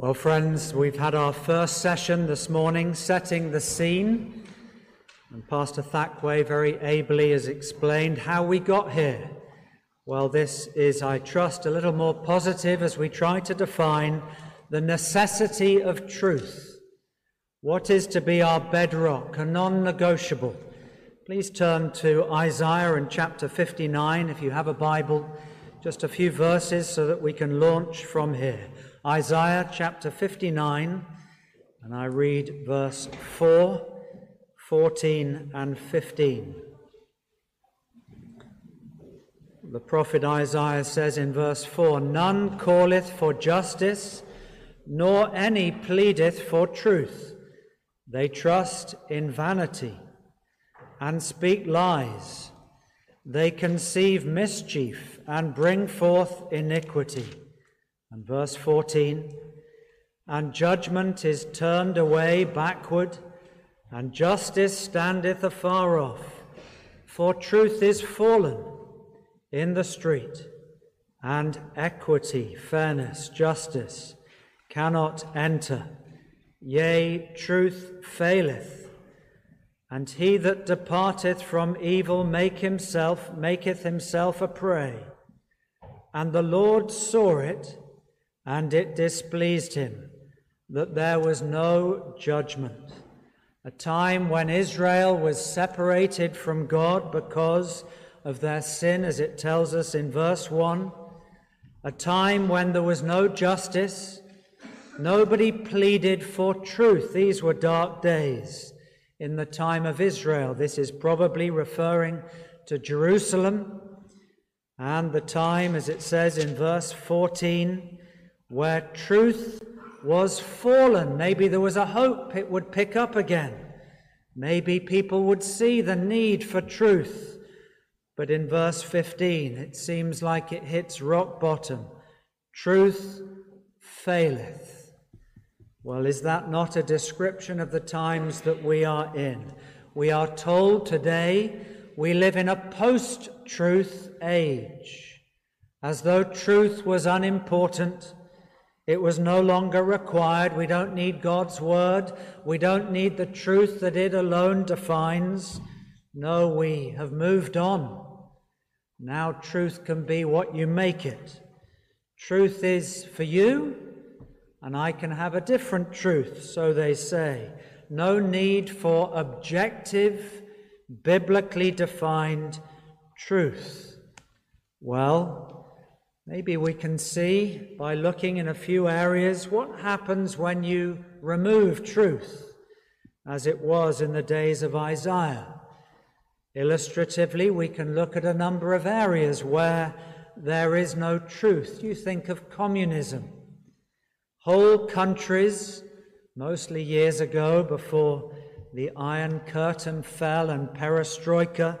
Well, friends, we've had our first session this morning, setting the scene. And Pastor Thackway very ably has explained how we got here. Well, this is, I trust, a little more positive as we try to define the necessity of truth. What is to be our bedrock, a non negotiable? Please turn to Isaiah in chapter 59 if you have a Bible, just a few verses so that we can launch from here. Isaiah chapter 59, and I read verse 4, 14, and 15. The prophet Isaiah says in verse 4 None calleth for justice, nor any pleadeth for truth. They trust in vanity and speak lies. They conceive mischief and bring forth iniquity. And verse 14 And judgment is turned away backward, and justice standeth afar off. For truth is fallen in the street, and equity, fairness, justice cannot enter. Yea, truth faileth. And he that departeth from evil make himself maketh himself a prey. And the Lord saw it and it displeased him that there was no judgment. A time when Israel was separated from God because of their sin, as it tells us in verse 1. A time when there was no justice. Nobody pleaded for truth. These were dark days in the time of Israel. This is probably referring to Jerusalem and the time, as it says in verse 14 where truth was fallen. Maybe there was a hope it would pick up again. Maybe people would see the need for truth. But in verse 15, it seems like it hits rock bottom. Truth faileth. Well, is that not a description of the times that we are in? We are told today we live in a post truth age, as though truth was unimportant it was no longer required. We don't need God's word. We don't need the truth that it alone defines. No, we have moved on. Now truth can be what you make it. Truth is for you, and I can have a different truth, so they say. No need for objective, biblically defined truth. Well, Maybe we can see by looking in a few areas what happens when you remove truth, as it was in the days of Isaiah. Illustratively, we can look at a number of areas where there is no truth. You think of communism. Whole countries, mostly years ago before the Iron Curtain fell and perestroika,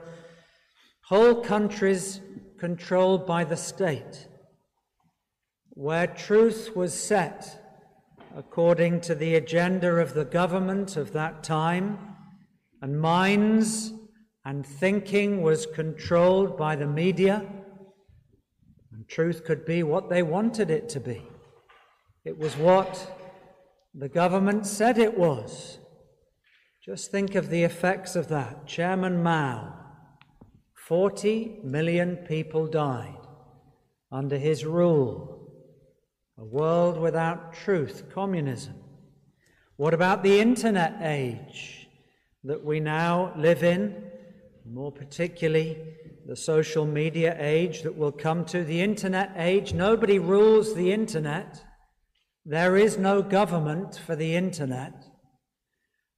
whole countries controlled by the state where truth was set according to the agenda of the government of that time, and minds and thinking was controlled by the media, and truth could be what they wanted it to be. It was what the government said it was. Just think of the effects of that. Chairman Mao, 40 million people died under his rule a world without truth, communism. What about the internet age that we now live in? More particularly, the social media age that will come to the internet age. Nobody rules the internet. There is no government for the internet.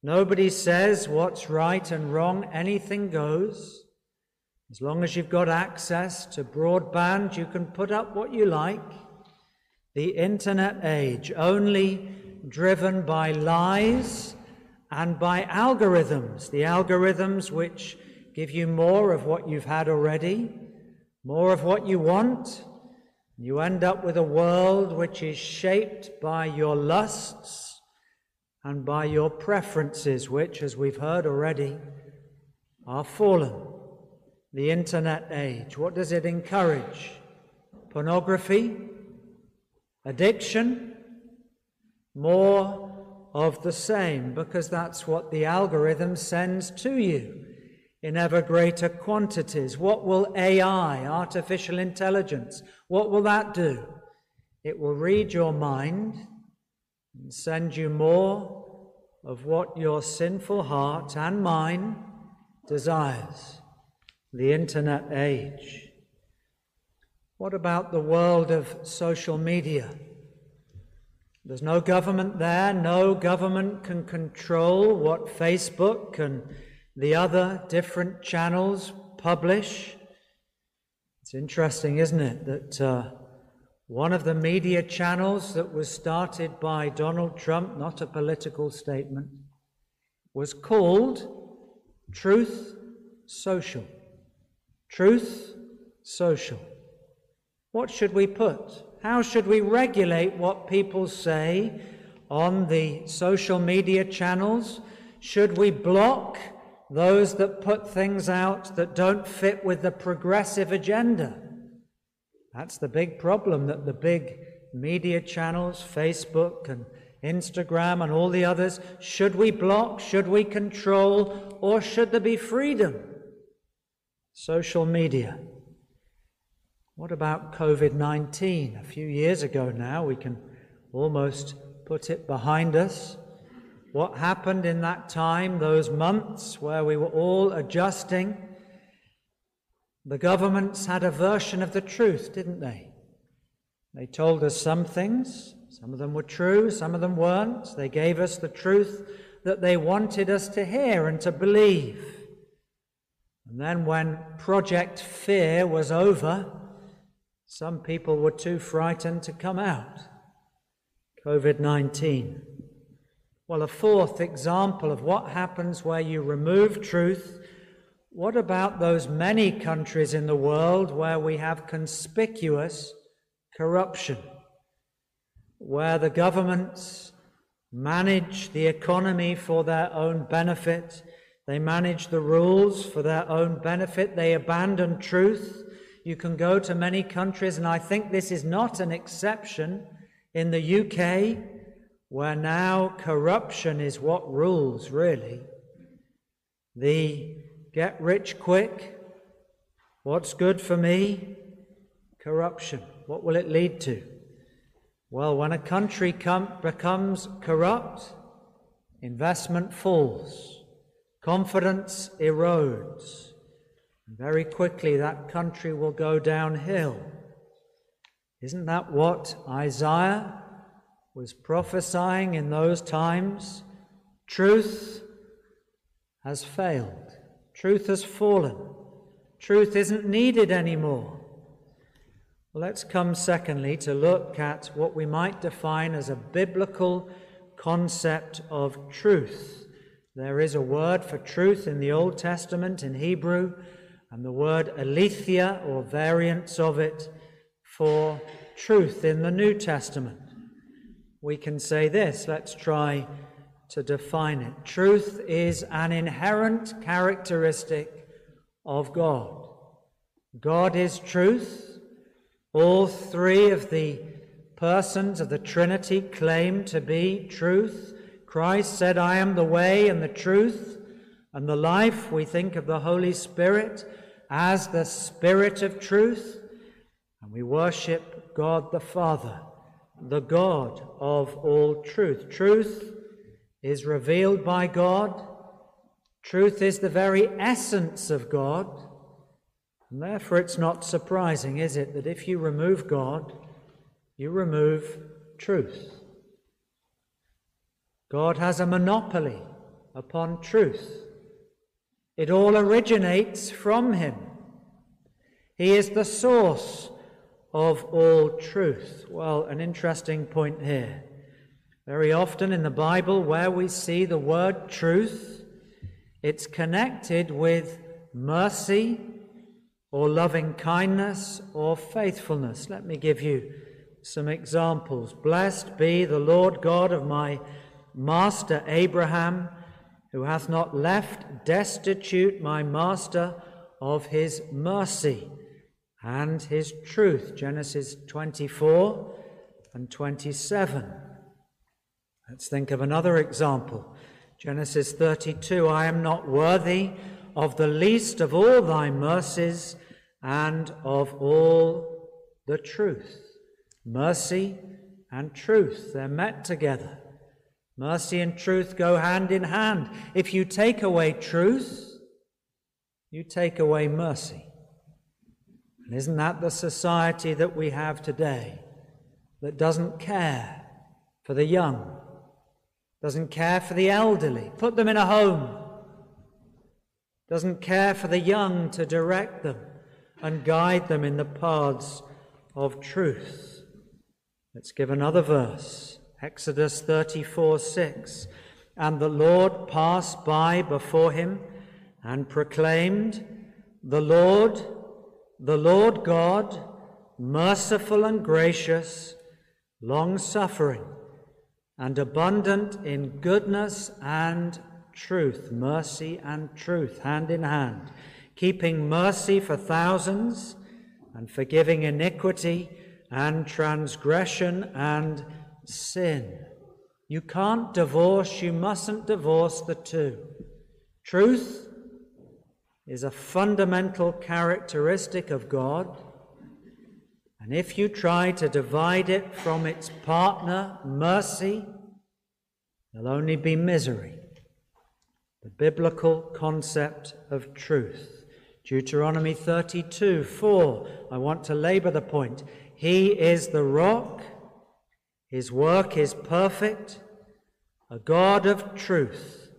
Nobody says what's right and wrong. Anything goes. As long as you've got access to broadband, you can put up what you like the internet age, only driven by lies and by algorithms, the algorithms which give you more of what you've had already, more of what you want. You end up with a world which is shaped by your lusts and by your preferences, which, as we've heard already, are fallen. The internet age, what does it encourage? Pornography, addiction, more of the same, because that's what the algorithm sends to you in ever greater quantities. What will AI, artificial intelligence, what will that do? It will read your mind and send you more of what your sinful heart and mine desires. The internet age. What about the world of social media? There's no government there. No government can control what Facebook and the other different channels publish. It's interesting, isn't it, that uh, one of the media channels that was started by Donald Trump, not a political statement, was called Truth Social. Truth Social. What should we put? How should we regulate what people say on the social media channels? Should we block those that put things out that don't fit with the progressive agenda? That's the big problem that the big media channels, Facebook and Instagram and all the others, should we block, should we control, or should there be freedom? Social media. What about COVID 19? A few years ago now, we can almost put it behind us. What happened in that time, those months where we were all adjusting? The governments had a version of the truth, didn't they? They told us some things, some of them were true, some of them weren't. They gave us the truth that they wanted us to hear and to believe. And then, when Project Fear was over, some people were too frightened to come out. COVID 19. Well, a fourth example of what happens where you remove truth. What about those many countries in the world where we have conspicuous corruption? Where the governments manage the economy for their own benefit, they manage the rules for their own benefit, they abandon truth you can go to many countries, and I think this is not an exception. In the UK, where now corruption is what rules, really. The get rich quick, what's good for me? Corruption. What will it lead to? Well, when a country com- becomes corrupt, investment falls, confidence erodes. Very quickly, that country will go downhill. Isn't that what Isaiah was prophesying in those times? Truth has failed, truth has fallen, truth isn't needed anymore. Well, let's come, secondly, to look at what we might define as a biblical concept of truth. There is a word for truth in the Old Testament in Hebrew and the word aletheia or variants of it for truth in the New Testament. We can say this, let's try to define it. Truth is an inherent characteristic of God. God is truth. All three of the persons of the Trinity claim to be truth. Christ said, I am the way and the truth and the life. We think of the Holy Spirit as the Spirit of truth, and we worship God the Father, the God of all truth. Truth is revealed by God, truth is the very essence of God, and therefore it's not surprising, is it, that if you remove God, you remove truth. God has a monopoly upon truth. It all originates from him. He is the source of all truth. Well, an interesting point here. Very often in the Bible, where we see the word truth, it's connected with mercy or loving kindness or faithfulness. Let me give you some examples. Blessed be the Lord God of my master Abraham who hath not left destitute my master of his mercy and his truth. Genesis 24 and 27. Let's think of another example. Genesis 32 I am not worthy of the least of all thy mercies and of all the truth. Mercy and truth, they're met together. Mercy and truth go hand in hand. If you take away truth, you take away mercy. And isn't that the society that we have today that doesn't care for the young, doesn't care for the elderly, put them in a home, doesn't care for the young to direct them and guide them in the paths of truth? Let's give another verse. Exodus 34 6. And the Lord passed by before him and proclaimed, The Lord, the Lord God, merciful and gracious, long suffering, and abundant in goodness and truth, mercy and truth, hand in hand, keeping mercy for thousands and forgiving iniquity and transgression and sin. You can't divorce, you mustn't divorce the two. Truth is a fundamental characteristic of God. And if you try to divide it from its partner, mercy, there'll only be misery. The biblical concept of truth. Deuteronomy 32 4. I want to labor the point. He is the rock his work is perfect, a God of truth,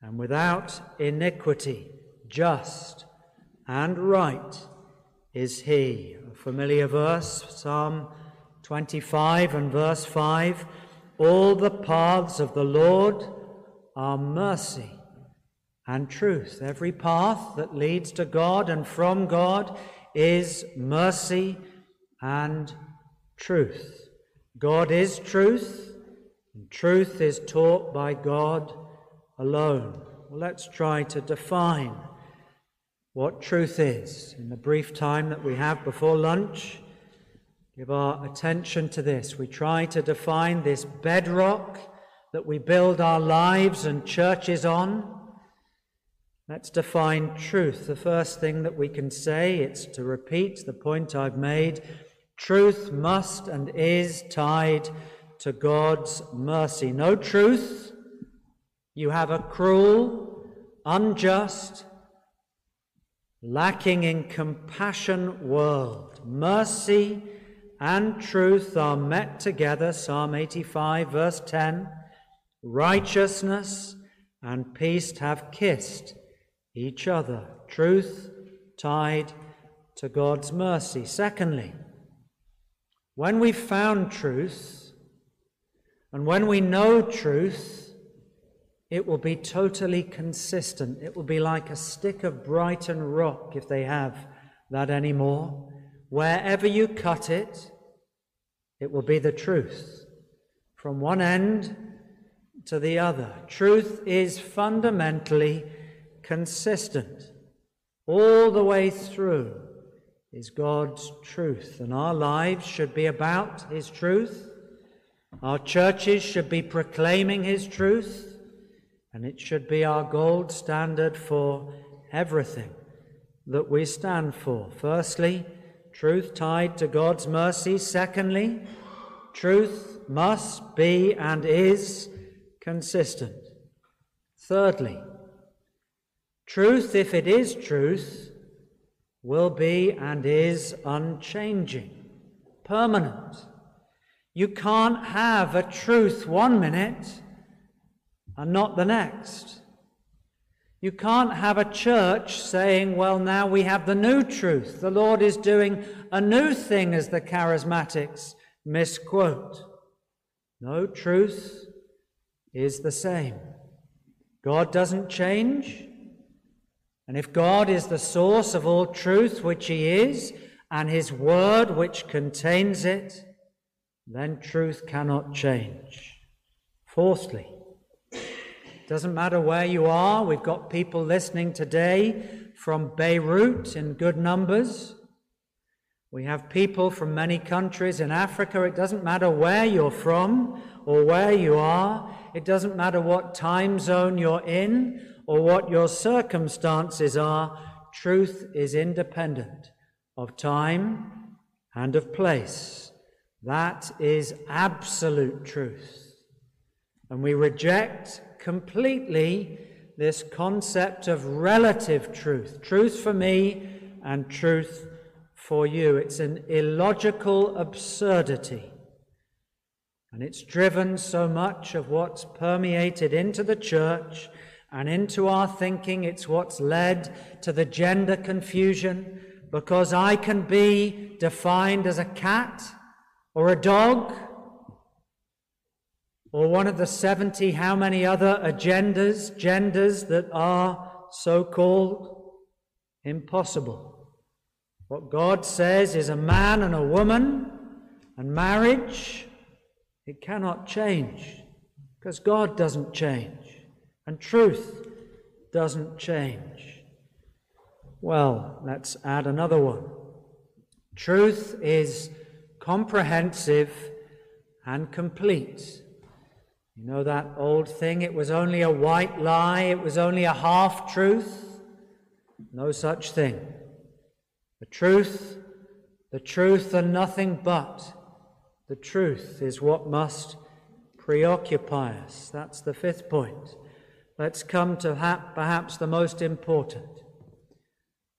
and without iniquity, just and right is he. A familiar verse, Psalm 25 and verse 5 All the paths of the Lord are mercy and truth. Every path that leads to God and from God is mercy and truth. God is truth, and truth is taught by God alone. Well, let's try to define what truth is. In the brief time that we have before lunch, give our attention to this. We try to define this bedrock that we build our lives and churches on. Let's define truth. The first thing that we can say, it's to repeat the point I've made Truth must and is tied to God's mercy. No truth, you have a cruel, unjust, lacking in compassion world. Mercy and truth are met together, Psalm 85, verse 10. Righteousness and peace have kissed each other. Truth tied to God's mercy. Secondly, when we've found truth, and when we know truth, it will be totally consistent. It will be like a stick of Brighton rock, if they have that anymore. Wherever you cut it, it will be the truth. From one end to the other. Truth is fundamentally consistent all the way through is God's truth, and our lives should be about His truth. Our churches should be proclaiming His truth, and it should be our gold standard for everything that we stand for. Firstly, truth tied to God's mercy. Secondly, truth must be and is consistent. Thirdly, truth, if it is truth, will be and is unchanging, permanent. You can't have a truth one minute and not the next. You can't have a church saying, well, now we have the new truth. The Lord is doing a new thing, as the charismatics misquote. No truth is the same. God doesn't change. And if God is the source of all truth, which He is, and His Word, which contains it, then truth cannot change. Fourthly, it doesn't matter where you are, we've got people listening today from Beirut in good numbers, We have people from many countries in Africa. It doesn't matter where you're from or where you are. It doesn't matter what time zone you're in or what your circumstances are. Truth is independent of time and of place. That is absolute truth. And we reject completely this concept of relative truth truth for me and truth for you. It's an illogical absurdity. And it's driven so much of what's permeated into the church and into our thinking. It's what's led to the gender confusion because I can be defined as a cat or a dog or one of the 70 how many other agendas, genders that are so called impossible. What God says is a man and a woman and marriage, it cannot change because God doesn't change and truth doesn't change. Well, let's add another one. Truth is comprehensive and complete. You know that old thing, it was only a white lie, it was only a half truth? No such thing. The truth, the truth, and nothing but the truth is what must preoccupy us. That's the fifth point. Let's come to perhaps the most important.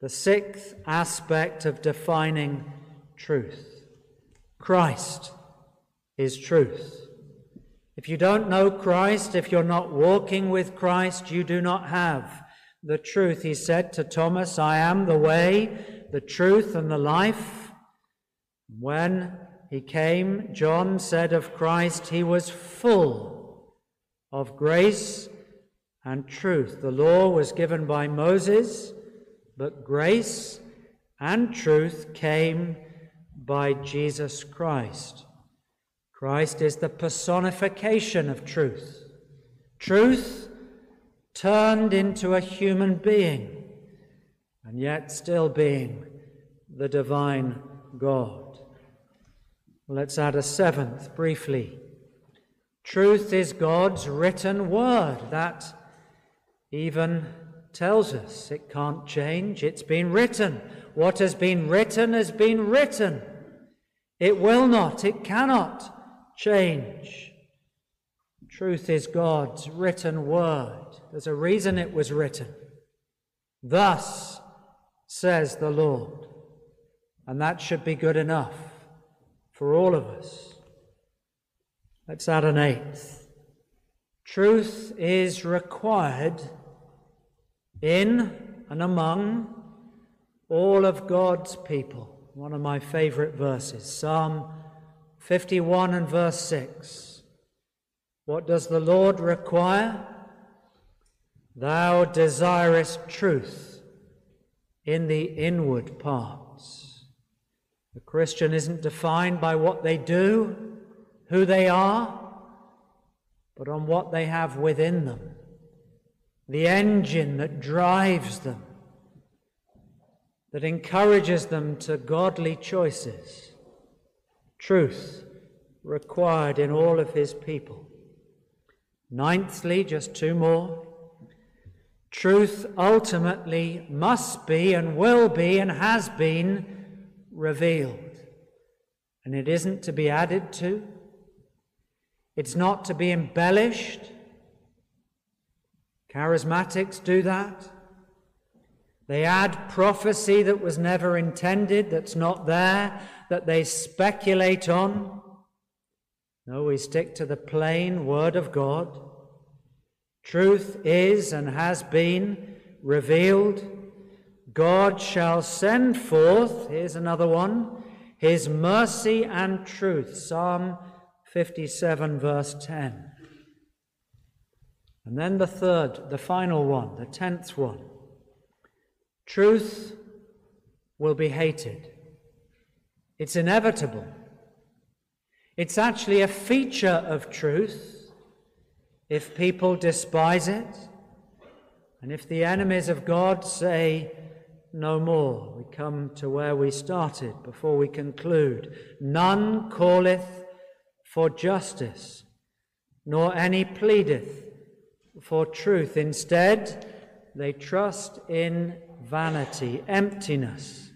The sixth aspect of defining truth Christ is truth. If you don't know Christ, if you're not walking with Christ, you do not have the truth. He said to Thomas, I am the way, the truth and the life. When he came, John said of Christ, he was full of grace and truth. The law was given by Moses, but grace and truth came by Jesus Christ. Christ is the personification of truth. Truth turned into a human being and yet still being the divine God. Let's add a seventh briefly. Truth is God's written word that even tells us it can't change. It's been written. What has been written has been written. It will not, it cannot change. Truth is God's written word. There's a reason it was written. Thus says the Lord. And that should be good enough for all of us. Let's add an eighth. Truth is required in and among all of God's people. One of my favorite verses, Psalm 51 and verse 6. What does the Lord require? Thou desirest truth in the inward parts. The Christian isn't defined by what they do, who they are, but on what they have within them, the engine that drives them, that encourages them to godly choices, truth required in all of his people. Ninthly, just two more. Truth ultimately must be and will be and has been revealed. And it isn't to be added to, it's not to be embellished. Charismatics do that. They add prophecy that was never intended, that's not there, that they speculate on. No, we stick to the plain Word of God. Truth is and has been revealed. God shall send forth, here's another one, his mercy and truth. Psalm 57, verse 10. And then the third, the final one, the tenth one. Truth will be hated. It's inevitable. It's actually a feature of truth if people despise it, and if the enemies of God say, no more. We come to where we started before we conclude. None calleth for justice, nor any pleadeth for truth. Instead, they trust in vanity, emptiness,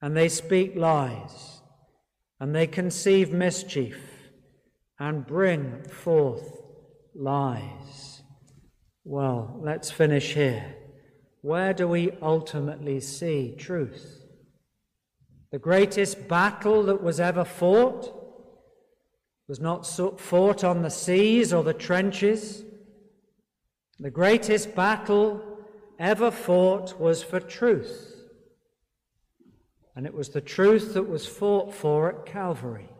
and they speak lies, and they conceive mischief, and bring forth lies. Well, let's finish here. Where do we ultimately see truth? The greatest battle that was ever fought was not fought on the seas or the trenches. The greatest battle ever fought was for truth. And it was the truth that was fought for at Calvary.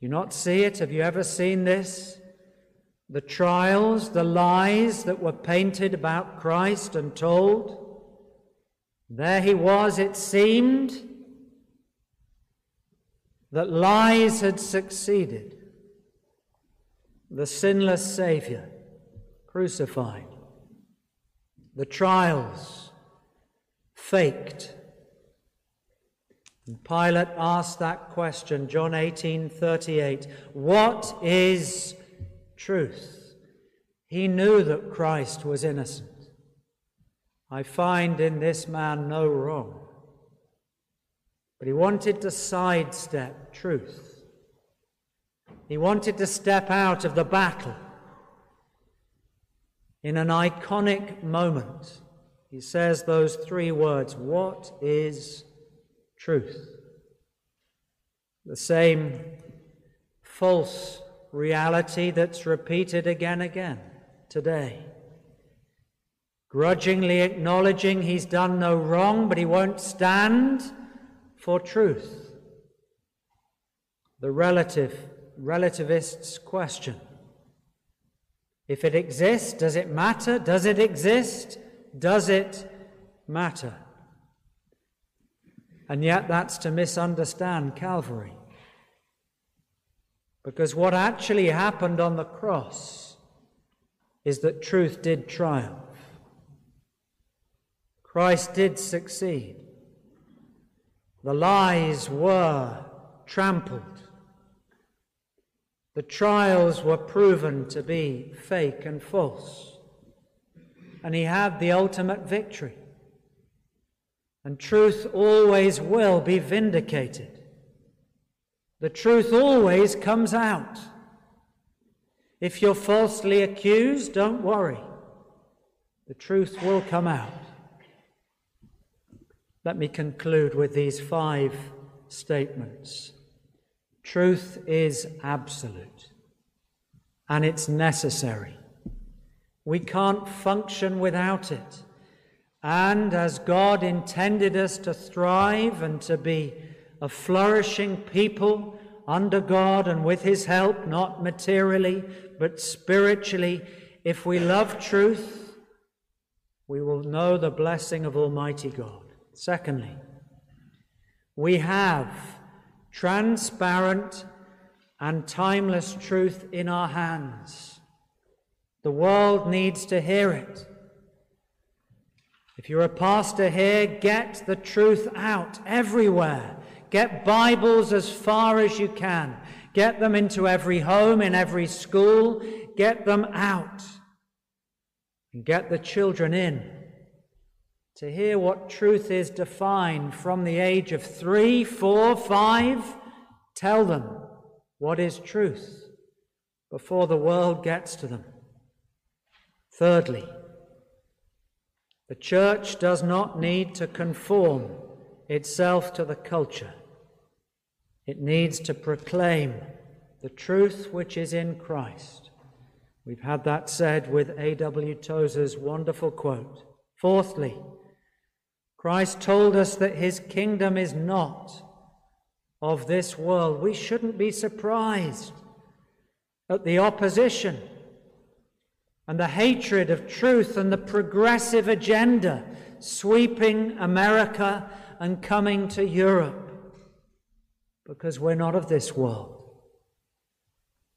Do you not see it? Have you ever seen this? The trials, the lies that were painted about Christ and told. There he was, it seemed that lies had succeeded. The sinless Saviour crucified. The trials faked. And Pilate asked that question, John 18 38. What is truth? He knew that Christ was innocent. I find in this man no wrong. But he wanted to sidestep truth. He wanted to step out of the battle. In an iconic moment, he says those three words What is truth? The same false reality that's repeated again and again today. Grudgingly acknowledging he's done no wrong, but he won't stand for truth. The relative, relativist's question. If it exists, does it matter? Does it exist? Does it matter? And yet, that's to misunderstand Calvary. Because what actually happened on the cross is that truth did triumph. Christ did succeed. The lies were trampled. The trials were proven to be fake and false. And he had the ultimate victory. And truth always will be vindicated. The truth always comes out. If you're falsely accused, don't worry. The truth will come out. Let me conclude with these five statements. Truth is absolute and it's necessary. We can't function without it. And as God intended us to thrive and to be a flourishing people under God and with His help, not materially, but spiritually, if we love truth, we will know the blessing of Almighty God. Secondly, we have transparent and timeless truth in our hands. The world needs to hear it. If you're a pastor here, get the truth out everywhere. Get Bibles as far as you can. Get them into every home, in every school. Get them out. And get the children in to hear what truth is defined from the age of three, four, five, tell them what is truth before the world gets to them. Thirdly, the church does not need to conform itself to the culture. It needs to proclaim the truth which is in Christ. We've had that said with A.W. Tozer's wonderful quote. Fourthly, Christ told us that his kingdom is not of this world. We shouldn't be surprised at the opposition and the hatred of truth and the progressive agenda sweeping America and coming to Europe because we're not of this world.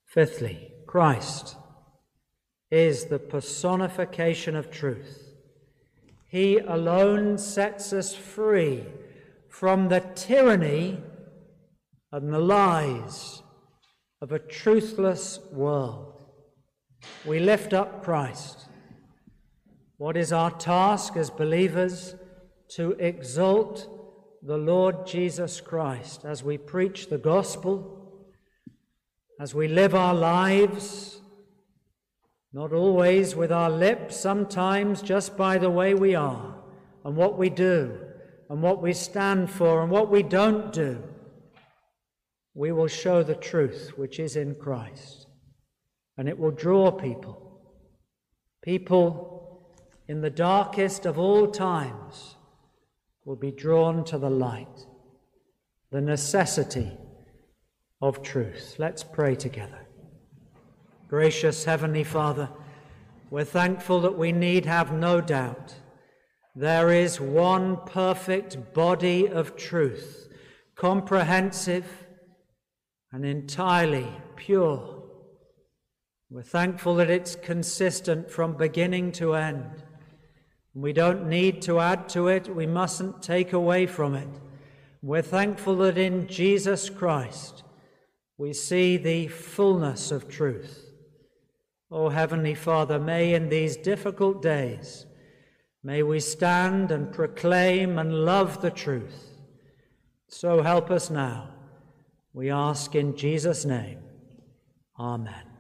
Fifthly, Christ is the personification of truth. He alone sets us free from the tyranny and the lies of a truthless world. We lift up Christ. What is our task as believers? To exalt the Lord Jesus Christ as we preach the gospel, as we live our lives, not always with our lips, sometimes just by the way we are and what we do and what we stand for and what we don't do. We will show the truth which is in Christ, and it will draw people. People in the darkest of all times will be drawn to the light, the necessity of truth. Let's pray together. Gracious Heavenly Father, we're thankful that we need have no doubt there is one perfect body of truth, comprehensive and entirely pure. We're thankful that it's consistent from beginning to end. We don't need to add to it, we mustn't take away from it. We're thankful that in Jesus Christ we see the fullness of truth. O oh, Heavenly Father, may in these difficult days, may we stand and proclaim and love the truth. So help us now. We ask in Jesus' name. Amen.